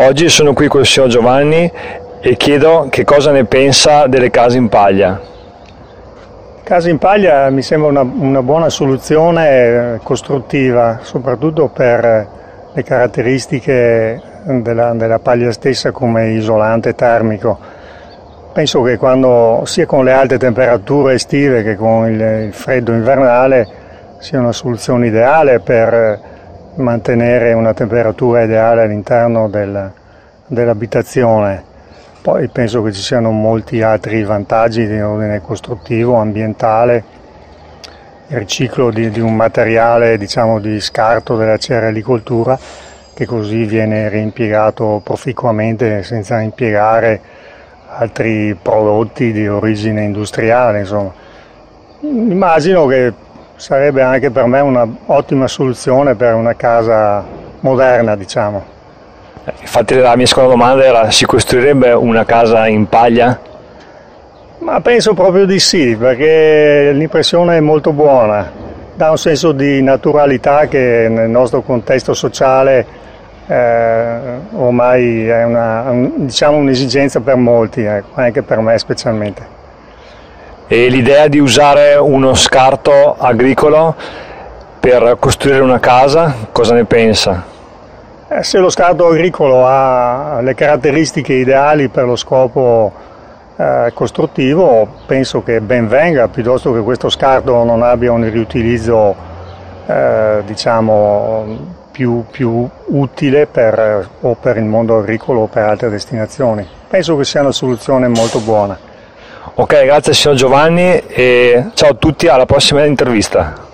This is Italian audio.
Oggi sono qui con il signor Giovanni e chiedo che cosa ne pensa delle case in paglia. Case in paglia mi sembra una, una buona soluzione costruttiva, soprattutto per le caratteristiche della, della paglia stessa come isolante termico. Penso che quando sia con le alte temperature estive che con il, il freddo invernale sia una soluzione ideale per mantenere una temperatura ideale all'interno del, dell'abitazione. Poi penso che ci siano molti altri vantaggi di ordine costruttivo, ambientale, il riciclo di, di un materiale diciamo, di scarto della cerealicoltura che così viene reimpiegato proficuamente senza impiegare altri prodotti di origine industriale. Insomma. Immagino che sarebbe anche per me un'ottima soluzione per una casa moderna, diciamo. Infatti la mia seconda domanda era si costruirebbe una casa in paglia? Ma penso proprio di sì, perché l'impressione è molto buona, dà un senso di naturalità che nel nostro contesto sociale eh, ormai è una, un, diciamo un'esigenza per molti, eh, anche per me specialmente. E l'idea di usare uno scarto agricolo per costruire una casa, cosa ne pensa? Eh, se lo scarto agricolo ha le caratteristiche ideali per lo scopo eh, costruttivo, penso che ben venga, piuttosto che questo scarto non abbia un riutilizzo eh, diciamo, più, più utile per, o per il mondo agricolo o per altre destinazioni. Penso che sia una soluzione molto buona. Ok, grazie signor Giovanni e ciao a tutti, alla prossima intervista.